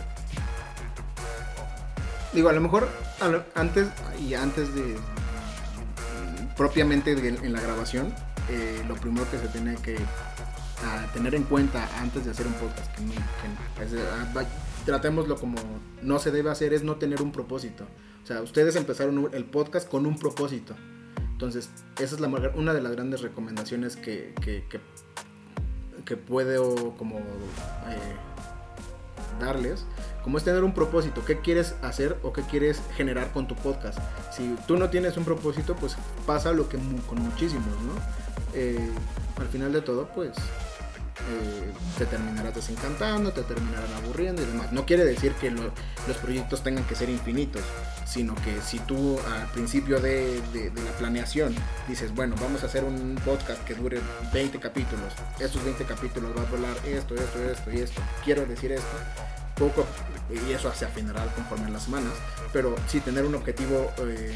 Digo, a lo mejor antes y antes de propiamente en la grabación, eh, lo primero que se tiene que tener en cuenta antes de hacer un podcast, que, no- que es, ah, tratémoslo como no se debe hacer, es no tener un propósito. O sea, ustedes empezaron el podcast con un propósito. Entonces, esa es la, una de las grandes recomendaciones que, que puedo como eh, darles, como es tener un propósito, qué quieres hacer o qué quieres generar con tu podcast. Si tú no tienes un propósito, pues pasa lo que con muchísimos, ¿no? Eh, al final de todo, pues eh, te terminarás desencantando, te terminarán aburriendo y demás. No quiere decir que lo- los proyectos tengan que ser infinitos, sino que si tú al principio de, de- de la planeación dices, bueno, vamos a hacer un podcast que dure 20 capítulos, estos 20 capítulos va a hablar esto, esto, esto y esto, quiero decir esto, poco, y eso se afinará conforme las semanas, pero sí tener un objetivo eh,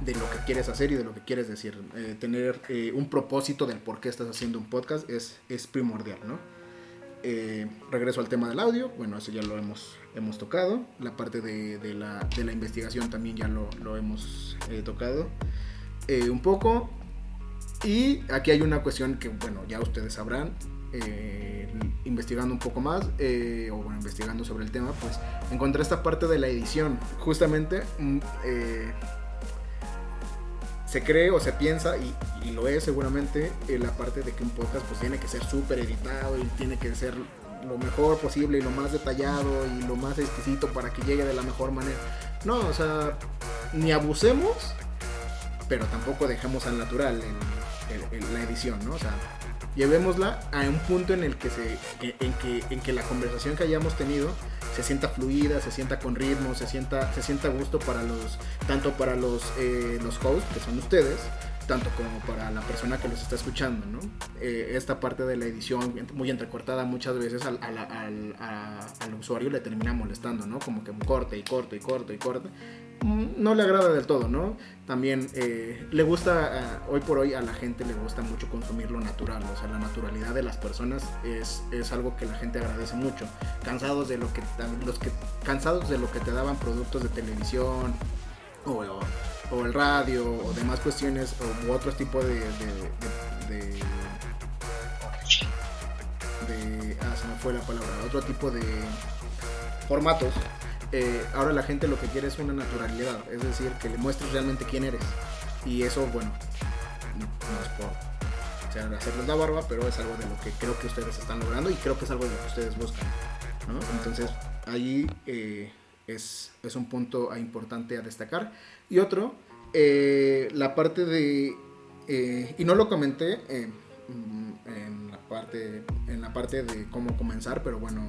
de lo que quieres hacer y de lo que quieres decir. Eh, tener eh, un propósito del por qué estás haciendo un podcast es, es primordial, ¿no? Eh, regreso al tema del audio, bueno, eso ya lo hemos, hemos tocado. La parte de, de la, de la investigación también ya lo, lo hemos eh, tocado eh, un poco. Y aquí hay una cuestión que, bueno, ya ustedes sabrán. Eh, investigando un poco más, eh, o bueno, investigando sobre el tema, pues encontré esta parte de la edición. Justamente mm, eh, se cree o se piensa, y, y lo es seguramente, en la parte de que un podcast pues tiene que ser súper editado y tiene que ser lo mejor posible y lo más detallado y lo más exquisito para que llegue de la mejor manera. No, o sea, ni abusemos, pero tampoco dejemos al natural en, en- en la edición, ¿no? O sea, llevémosla a un punto en el que se en que en que la conversación que hayamos tenido se sienta fluida, se sienta con ritmo, se sienta se sienta gusto para los tanto para los eh, los hosts que son ustedes tanto como para la persona que los está escuchando, ¿no? Eh, esta parte de la edición muy entrecortada muchas veces al, al- al- a- al usuario le termina molestando, ¿no? Como que un corte y corte y corte y corte. Mm, No le agrada del todo, ¿no? También eh, le gusta, ah, hoy por hoy a la gente le gusta mucho consumir lo natural, o sea, la naturalidad de las personas es, es algo que la gente agradece mucho. Cansados de lo que, los que, cansados de lo que te daban productos de televisión o, o- o el radio o demás cuestiones o u otros tipos de, de, de- de- ah se me fue la palabra otro tipo de formatos eh, ahora la gente lo que quiere es una naturalidad es decir que le muestres realmente quién eres y eso bueno no es por hacerles la barba pero es algo de lo que creo que ustedes están logrando y creo que es algo de lo que ustedes buscan ¿no? entonces ahí eh, es, es un punto importante a destacar. Y otro eh, la parte de eh, y no lo comenté eh, en la parte en la parte de cómo comenzar pero bueno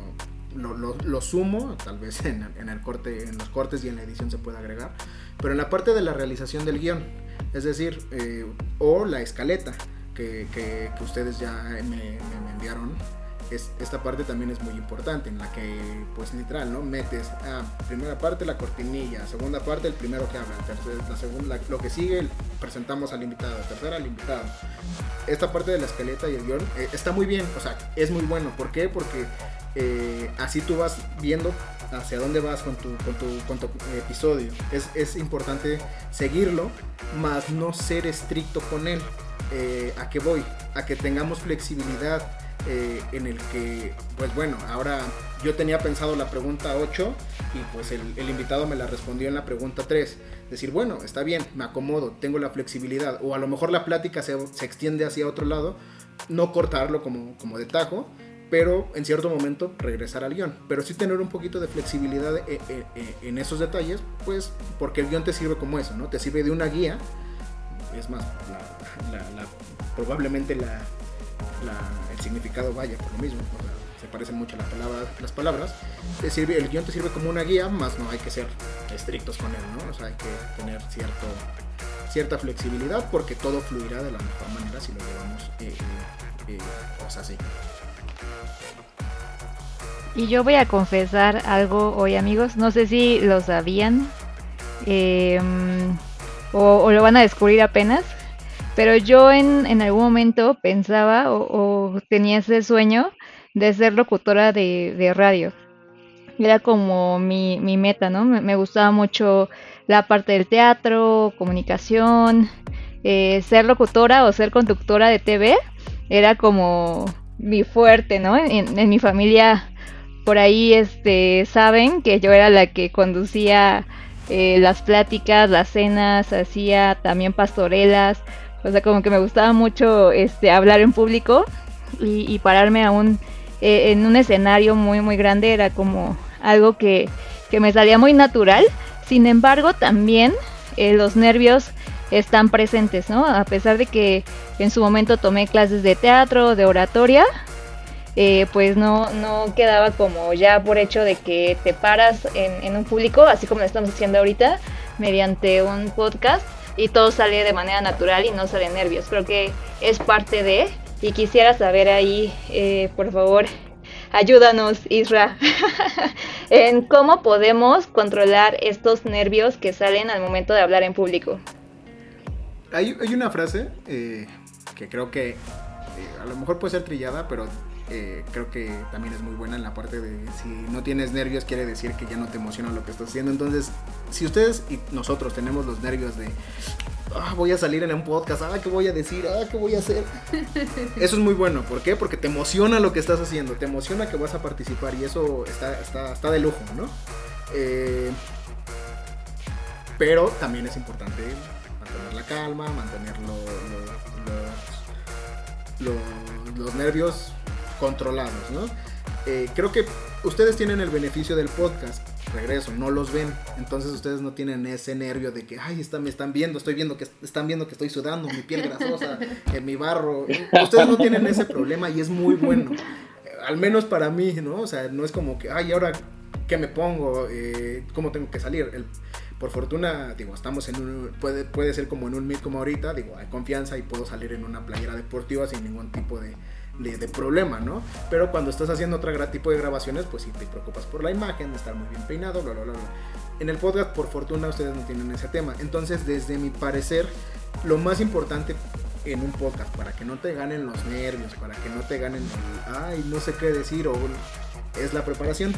lo, lo- lo sumo tal vez en, en el corte en los cortes y en la edición se puede agregar pero en la parte de la realización del guion es decir eh, o la escaleta que, que- que ustedes ya me, me- me enviaron es- esta parte también es muy importante en la que pues literal no metes ah, primera parte la cortinilla segunda parte el primero que habla tercera, la segunda lo que sigue presentamos al invitado tercera al invitado. Esta parte de la escaleta y el guion eh, está muy bien o sea es muy bueno. ¿por qué? porque eh, así tú vas viendo hacia dónde vas con tu, con tu, con tu episodio. Es, es importante seguirlo más no ser estricto con él. Eh, a qué voy a que tengamos flexibilidad eh, en el que, pues bueno, ahora yo tenía pensado la pregunta 8 y pues el, invitado me la respondió en la pregunta 3. Decir, bueno, está bien, me acomodo, tengo la flexibilidad. O a lo mejor la plática se, se extiende hacia otro lado, no cortarlo como, como de tajo, pero en cierto momento regresar al guion. Pero sí tener un poquito de flexibilidad eh, eh, en esos detalles, pues porque el guion te sirve como eso, ¿no? Te sirve de una guía. Es más, probablemente la, la- el significado vaya por lo mismo. o sea, se parecen mucho las palabras, las palabras. El guion te sirve como una guía, más no hay que ser estrictos con él, ¿no? O sea, hay que tener cierto, cierta flexibilidad porque todo fluirá de la mejor manera si lo llevamos eh, eh, eh, pues así. Y yo voy a confesar algo hoy, amigos. No sé si lo sabían eh, o, o lo van a descubrir apenas. Pero yo en, en algún momento pensaba o, tenía ese sueño de ser locutora de, de radio. Era como mi, mi meta, ¿no? Me, gustaba mucho la parte del teatro, comunicación, eh, ser locutora o ser conductora de TV. Era como mi fuerte, ¿no? En, en mi familia por ahí este saben que yo era la que conducía eh, las pláticas, las cenas, hacía también pastorelas, o sea como que me gustaba mucho este hablar en público y, pararme aún eh, en un escenario muy muy grande era como algo que, que me salía muy natural, sin embargo también eh, los nervios están presentes, ¿no? A pesar de que en su momento tomé clases de teatro, de oratoria, eh, pues no, no quedaba como ya por hecho de que te paras en, en un público, así como lo estamos haciendo ahorita, mediante un podcast y todo sale de manera natural y no sale nervios. Creo que es parte de, y quisiera saber ahí, eh, por favor, ayúdanos, Isra, en cómo podemos controlar estos nervios que salen al momento de hablar en público. Hay, una frase eh, que creo que eh, a lo mejor puede ser trillada, pero eh, creo que también es muy buena en la parte de si no tienes nervios quiere decir que ya no te emociona lo que estás haciendo. Entonces, si ustedes y nosotros tenemos los nervios de ah, voy a salir en un podcast, ah, ¿qué voy a decir? Ah, ¿qué voy a hacer? Eso es muy bueno, ¿por qué? Porque te emociona lo que estás haciendo, te emociona que vas a participar y eso está, está, está de lujo, ¿no? Eh, pero también es importante mantener la calma, mantener los, los nervios controlados, ¿no? Eh, creo que ustedes tienen el beneficio del podcast. Regreso, no los ven. Entonces ustedes no tienen ese nervio de que, ay, me están viendo, estoy viendo que están viendo que estoy sudando, mi piel grasosa, en mi barro. Ustedes no tienen ese problema y es muy bueno. Al menos para mí, ¿no? O sea, no es como que, ay, ahora, ¿qué me pongo? Eh, ¿Cómo tengo que salir? El, por fortuna, digo, estamos en un, puede, puede ser como en un meet como ahorita, digo, hay confianza y puedo salir en una playera deportiva sin ningún tipo de, de, problema, ¿no? Pero cuando estás haciendo otro tipo de grabaciones, pues sí te preocupas por la imagen, estar muy bien peinado, bla, bla, bla, bla. En el podcast, por fortuna, ustedes no tienen ese tema. Entonces, desde mi parecer, lo más importante en un podcast, para que no te ganen los nervios, para que no te ganen el, ay, no sé qué decir, o es la preparación.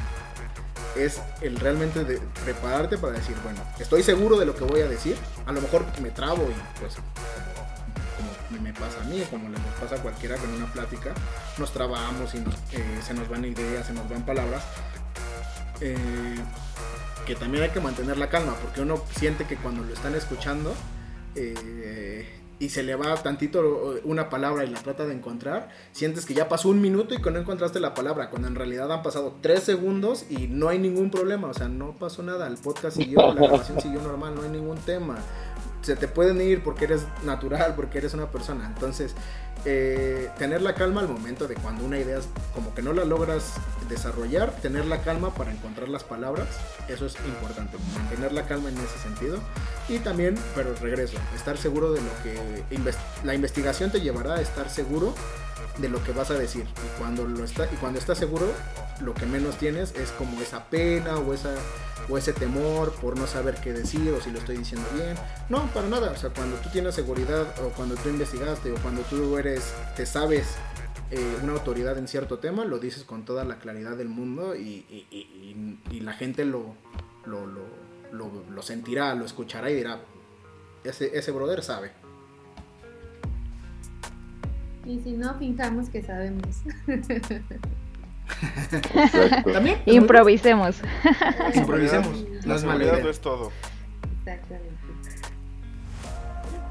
Es el realmente de prepararte para decir, bueno, estoy seguro de lo que voy a decir. A lo mejor me trabo y pues me pasa a mí, como le pasa a cualquiera con una plática, nos trabamos y eh, se nos van ideas, se nos van palabras. Eh, que también hay que mantener la calma, porque uno siente que cuando lo están escuchando eh, y se le va tantito una palabra y la trata de encontrar, sientes que ya pasó un minuto y que no encontraste la palabra, cuando en realidad han pasado tres segundos y no hay ningún problema, o sea, no pasó nada, el podcast siguió, la grabación siguió normal, no hay ningún tema se te pueden ir porque eres natural, porque eres una persona. Entonces, eh, tener la calma al momento de cuando una idea como que no la logras desarrollar, tener la calma para encontrar las palabras, eso es importante, mantener la calma en ese sentido. Y también, pero regreso, estar seguro de lo que la investigación te llevará a estar seguro de lo que vas a decir. Y cuando, lo está, y cuando estás seguro, lo que menos tienes es como esa pena o esa o ese temor por no saber qué decir o si lo estoy diciendo bien. No, para nada. O sea, cuando tú tienes seguridad o cuando tú investigaste o cuando tú eres, te sabes eh, una autoridad en cierto tema, lo dices con toda la claridad del mundo y, la gente lo, lo, sentirá, lo escuchará y dirá, ese, ese brother sabe. Y si no, fijamos que sabemos. ¿También? Improvisemos. Improvisemos. La seguridad no es todo. Exactamente.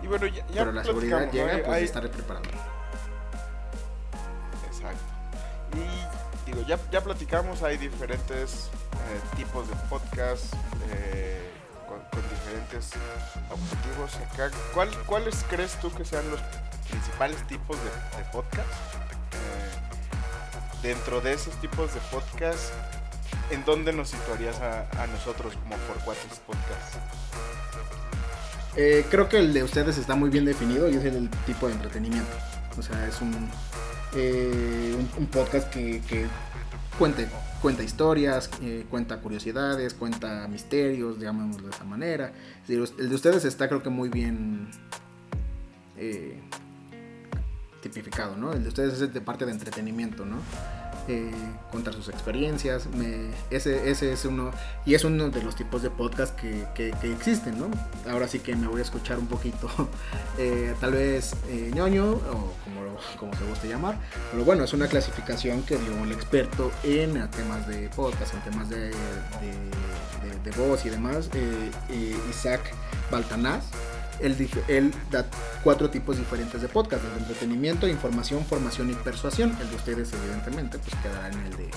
Y bueno, ya, ya Pero la seguridad llega, pues estar preparado. Exacto. Y digo, ya, ya platicamos, hay diferentes eh, tipos de podcast eh, con, diferentes objetivos. Acá, ¿cuál, ¿Cuáles crees tú que sean los principales tipos de, de podcast? Dentro de esos tipos de podcast, ¿en dónde nos situarías a, nosotros como Forquates Podcast? Eh, creo que el de ustedes está muy bien definido y es el tipo de entretenimiento. O sea, es un, eh, un, podcast que, que cuenta historias, eh, cuenta curiosidades, cuenta misterios, llamémoslo de esa manera. El de ustedes está creo que muy bien tipificado, ¿no? El de ustedes es de parte de entretenimiento, ¿no? Eh, contar sus experiencias, ese, ese es uno, y es uno de los tipos de podcast que, que, existen, ¿no? Ahora sí que me voy a escuchar un poquito, eh, tal vez eh, ñoño, o como, como se guste llamar, pero bueno, es una clasificación que dio el experto en temas de podcast, en temas de, de, de voz y demás, Isaac Baltanás él, da cuatro tipos diferentes de podcast, el de entretenimiento, información, formación y persuasión. El de ustedes, evidentemente, pues quedará en el de,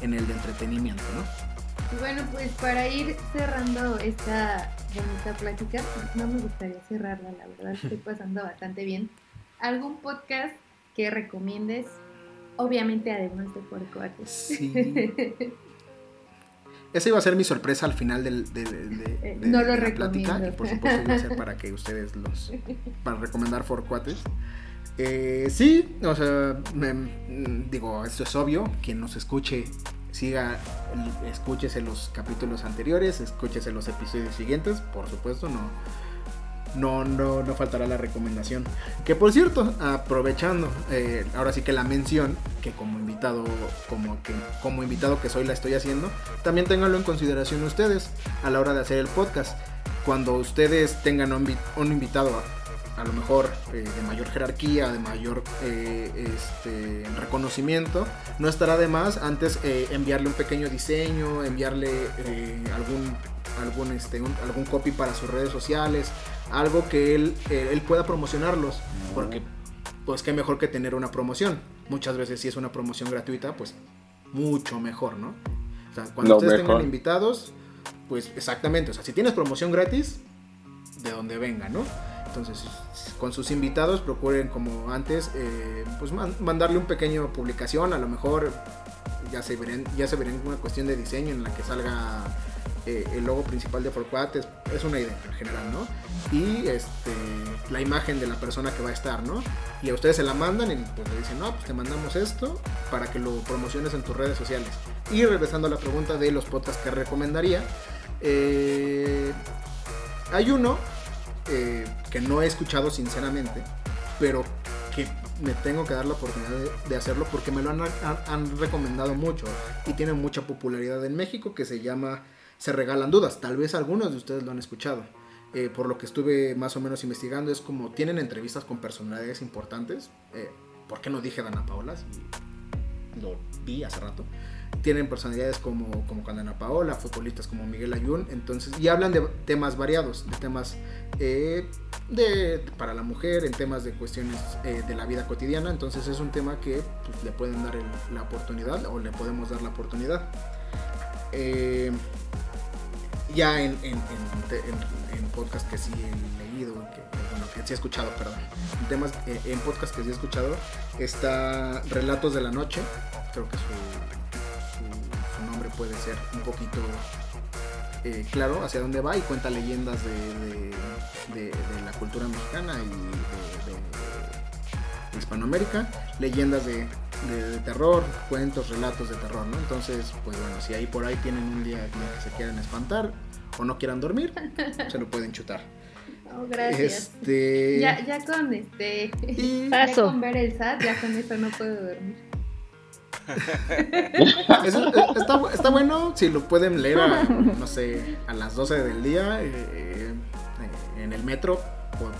en el de entretenimiento, ¿no? Bueno, pues para ir cerrando esta bonita plática, no me gustaría cerrarla, la verdad, estoy pasando bastante bien. ¿Algún podcast que recomiendes? Obviamente, además de por Sí. Esa iba a ser mi sorpresa al final del, de, eh, no lo la plática. Y por supuesto iba a ser para que ustedes los... Para recomendar For Cuates. Eh, sí, o sea, digo, esto es obvio. Quien nos escuche, siga, escúchese los capítulos anteriores, escúchese los episodios siguientes. Por supuesto, no no, no, no faltará la recomendación. Que por cierto, aprovechando, eh, ahora sí que la mención, que como invitado, como que como invitado que soy la estoy haciendo, también ténganlo en consideración ustedes a la hora de hacer el podcast. cuando ustedes tengan un, invi- un invitado a, lo mejor eh, de mayor jerarquía, de mayor eh, este, reconocimiento, no estará de más antes enviarle un pequeño diseño, enviarle algún algún este algún copy para sus redes sociales, algo que él eh, él pueda promocionarlos, porque pues qué mejor que tener una promoción. Muchas veces si es una promoción gratuita, pues mucho mejor, ¿no? O sea, cuando Lo ustedes mejor. tengan invitados, pues exactamente, o sea, si tienes promoción gratis, de donde venga, ¿no? Entonces, con sus invitados procuren como antes, eh, pues man- mandarle un pequeño publicación, a lo mejor ya se verán, ya se verán una cuestión de diseño en la que salga eh, el logo principal de Forquat, es, es una idea en general, ¿no? Y este, la imagen de la persona que va a estar, ¿no? Y a ustedes se la mandan y pues le dicen, no, pues te mandamos esto para que lo promociones en tus redes sociales. Y regresando a la pregunta de los podcasts que recomendaría, eh, hay uno eh, que no he escuchado sinceramente, pero que me tengo que dar la oportunidad de, hacerlo porque me lo han- han recomendado mucho y tiene mucha popularidad en México que se llama Se Regalan Dudas. Tal vez algunos de ustedes lo han escuchado. Eh, por lo que estuve más o menos investigando, es como tienen entrevistas con personalidades importantes. Eh, ¿Por qué no dije Dana Paola? Si lo vi hace rato. Tienen personalidades como, como con Dana Paola, futbolistas como Miguel Ayun. Entonces, y hablan de temas variados, de temas eh, de, para la mujer, en temas de cuestiones eh, de la vida cotidiana. Entonces es un tema que pues, le pueden dar la oportunidad o le podemos dar la oportunidad. Ya en, en, en, en- podcast que sí he leído, que, bueno, que sí he escuchado, perdón. En, temas, eh, en podcast que sí he escuchado está Relatos de la Noche. Creo que su, nombre puede ser un poquito eh, claro hacia dónde va y cuenta leyendas de, de- la cultura mexicana y de, Hispanoamérica, leyendas de, terror, cuentos, relatos de terror, ¿no? Entonces, pues bueno, si ahí por ahí tienen un día, que se quieran espantar o no quieran dormir, se lo pueden chutar. Oh, gracias. Este... Ya, ya con este. y- Ya con ver el SAT, ya con eso no puedo dormir. Es- está bueno si lo pueden leer a, no sé, a las 12 del día eh, eh, en el metro. pues,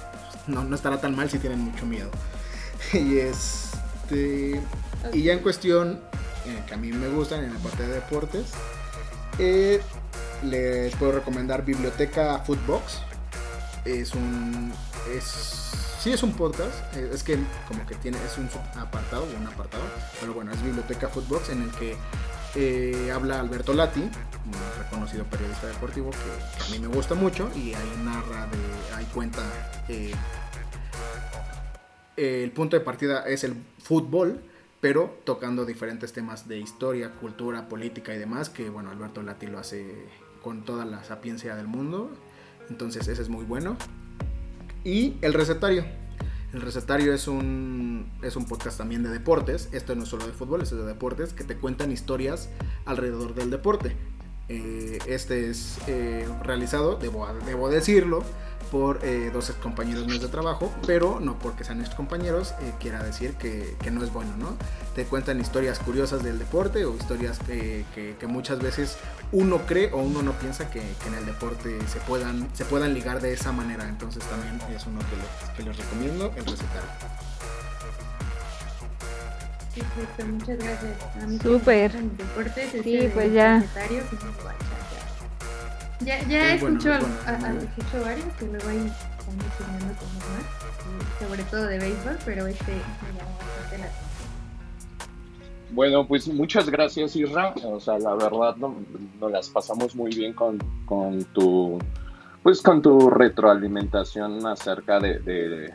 no, no estará tan mal si tienen mucho miedo. Y este. Y ya en cuestión, eh, que a mí me gustan en la parte de deportes, eh, les puedo recomendar Biblioteca Footbox. Es un. Es, sí, es un podcast. eh, Es que como que tiene. Es un apartado, un apartado. Pero bueno, es Biblioteca Footbox en el que eh, habla Alberto Lati, un reconocido periodista deportivo que, a mí me gusta mucho. Y ahí narra, de, ahí cuenta. eh, el punto de partida es el fútbol, pero tocando diferentes temas de historia, cultura, política y demás, que bueno, Alberto Lati lo hace con toda la sapiencia del mundo, entonces ese es muy bueno. Y el recetario. El recetario es un, es un podcast también de deportes, esto no es solo de fútbol, es de deportes, que te cuentan historias alrededor del deporte. Eh, este es eh, realizado, debo, debo decirlo, por eh, dos compañeros míos de trabajo, pero no porque sean ex compañeros eh, quiera decir que, que no es bueno, ¿no? Te cuentan historias curiosas del deporte o historias que, que- que muchas veces uno cree o uno no piensa que, que en el deporte se puedan, se puedan ligar de esa manera, entonces también es uno que les, que les recomiendo, el recetario. Perfecto, muchas gracias. Súper. Sí, pues ya. Ya. Ya, ya Es bueno, escucho, es bueno, a- a- muy bien. escucho varios que luego ahí están enseñando como más, sobre todo de béisbol, pero este me llamó bastante la atención. Bueno, pues muchas gracias, Isra. O sea, la verdad no- nos las pasamos muy bien con, con tu pues con tu retroalimentación acerca de, de,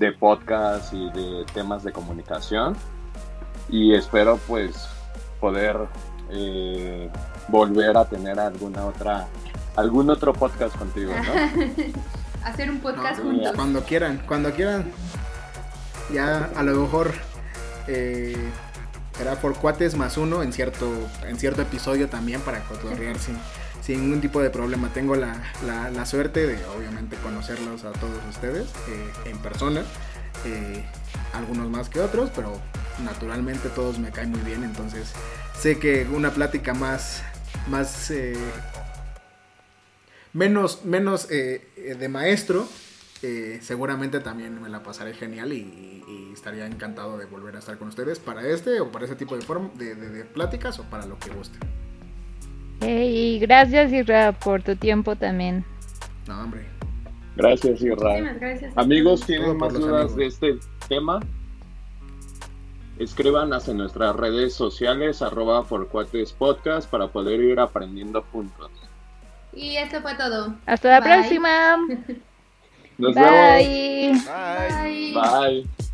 de podcast y de temas de comunicación. Y espero pues poder eh, volver a tener alguna otra algún otro podcast contigo, ¿no? Hacer un podcast No, juntos. Cuando quieran, cuando quieran. Ya a lo mejor eh, será por cuates más uno en cierto, en cierto episodio también para cotorrear sin, sin ningún tipo de problema. Tengo la, la- la suerte de obviamente conocerlos a todos ustedes eh, en persona. eh, algunos más que otros, pero naturalmente todos me caen muy bien. Entonces sé que una plática más, más eh, menos, menos eh, eh, de maestro, eh, seguramente también me la pasaré genial y, y estaría encantado de volver a estar con ustedes para este o para ese tipo de, form de, de- de pláticas o para lo que guste. Y gracias, Isra, por tu tiempo también. No, hombre. Gracias, Irra. Muchísimas gracias. Amigos. ¿tienen Todo por más dudas amigos. de este tema? Escríbanos en nuestras redes sociales, arroba Forcuates Podcast, para poder ir aprendiendo juntos. Y esto fue todo. Hasta la próxima. Nos Bye. vemos. Bye. Bye. Bye.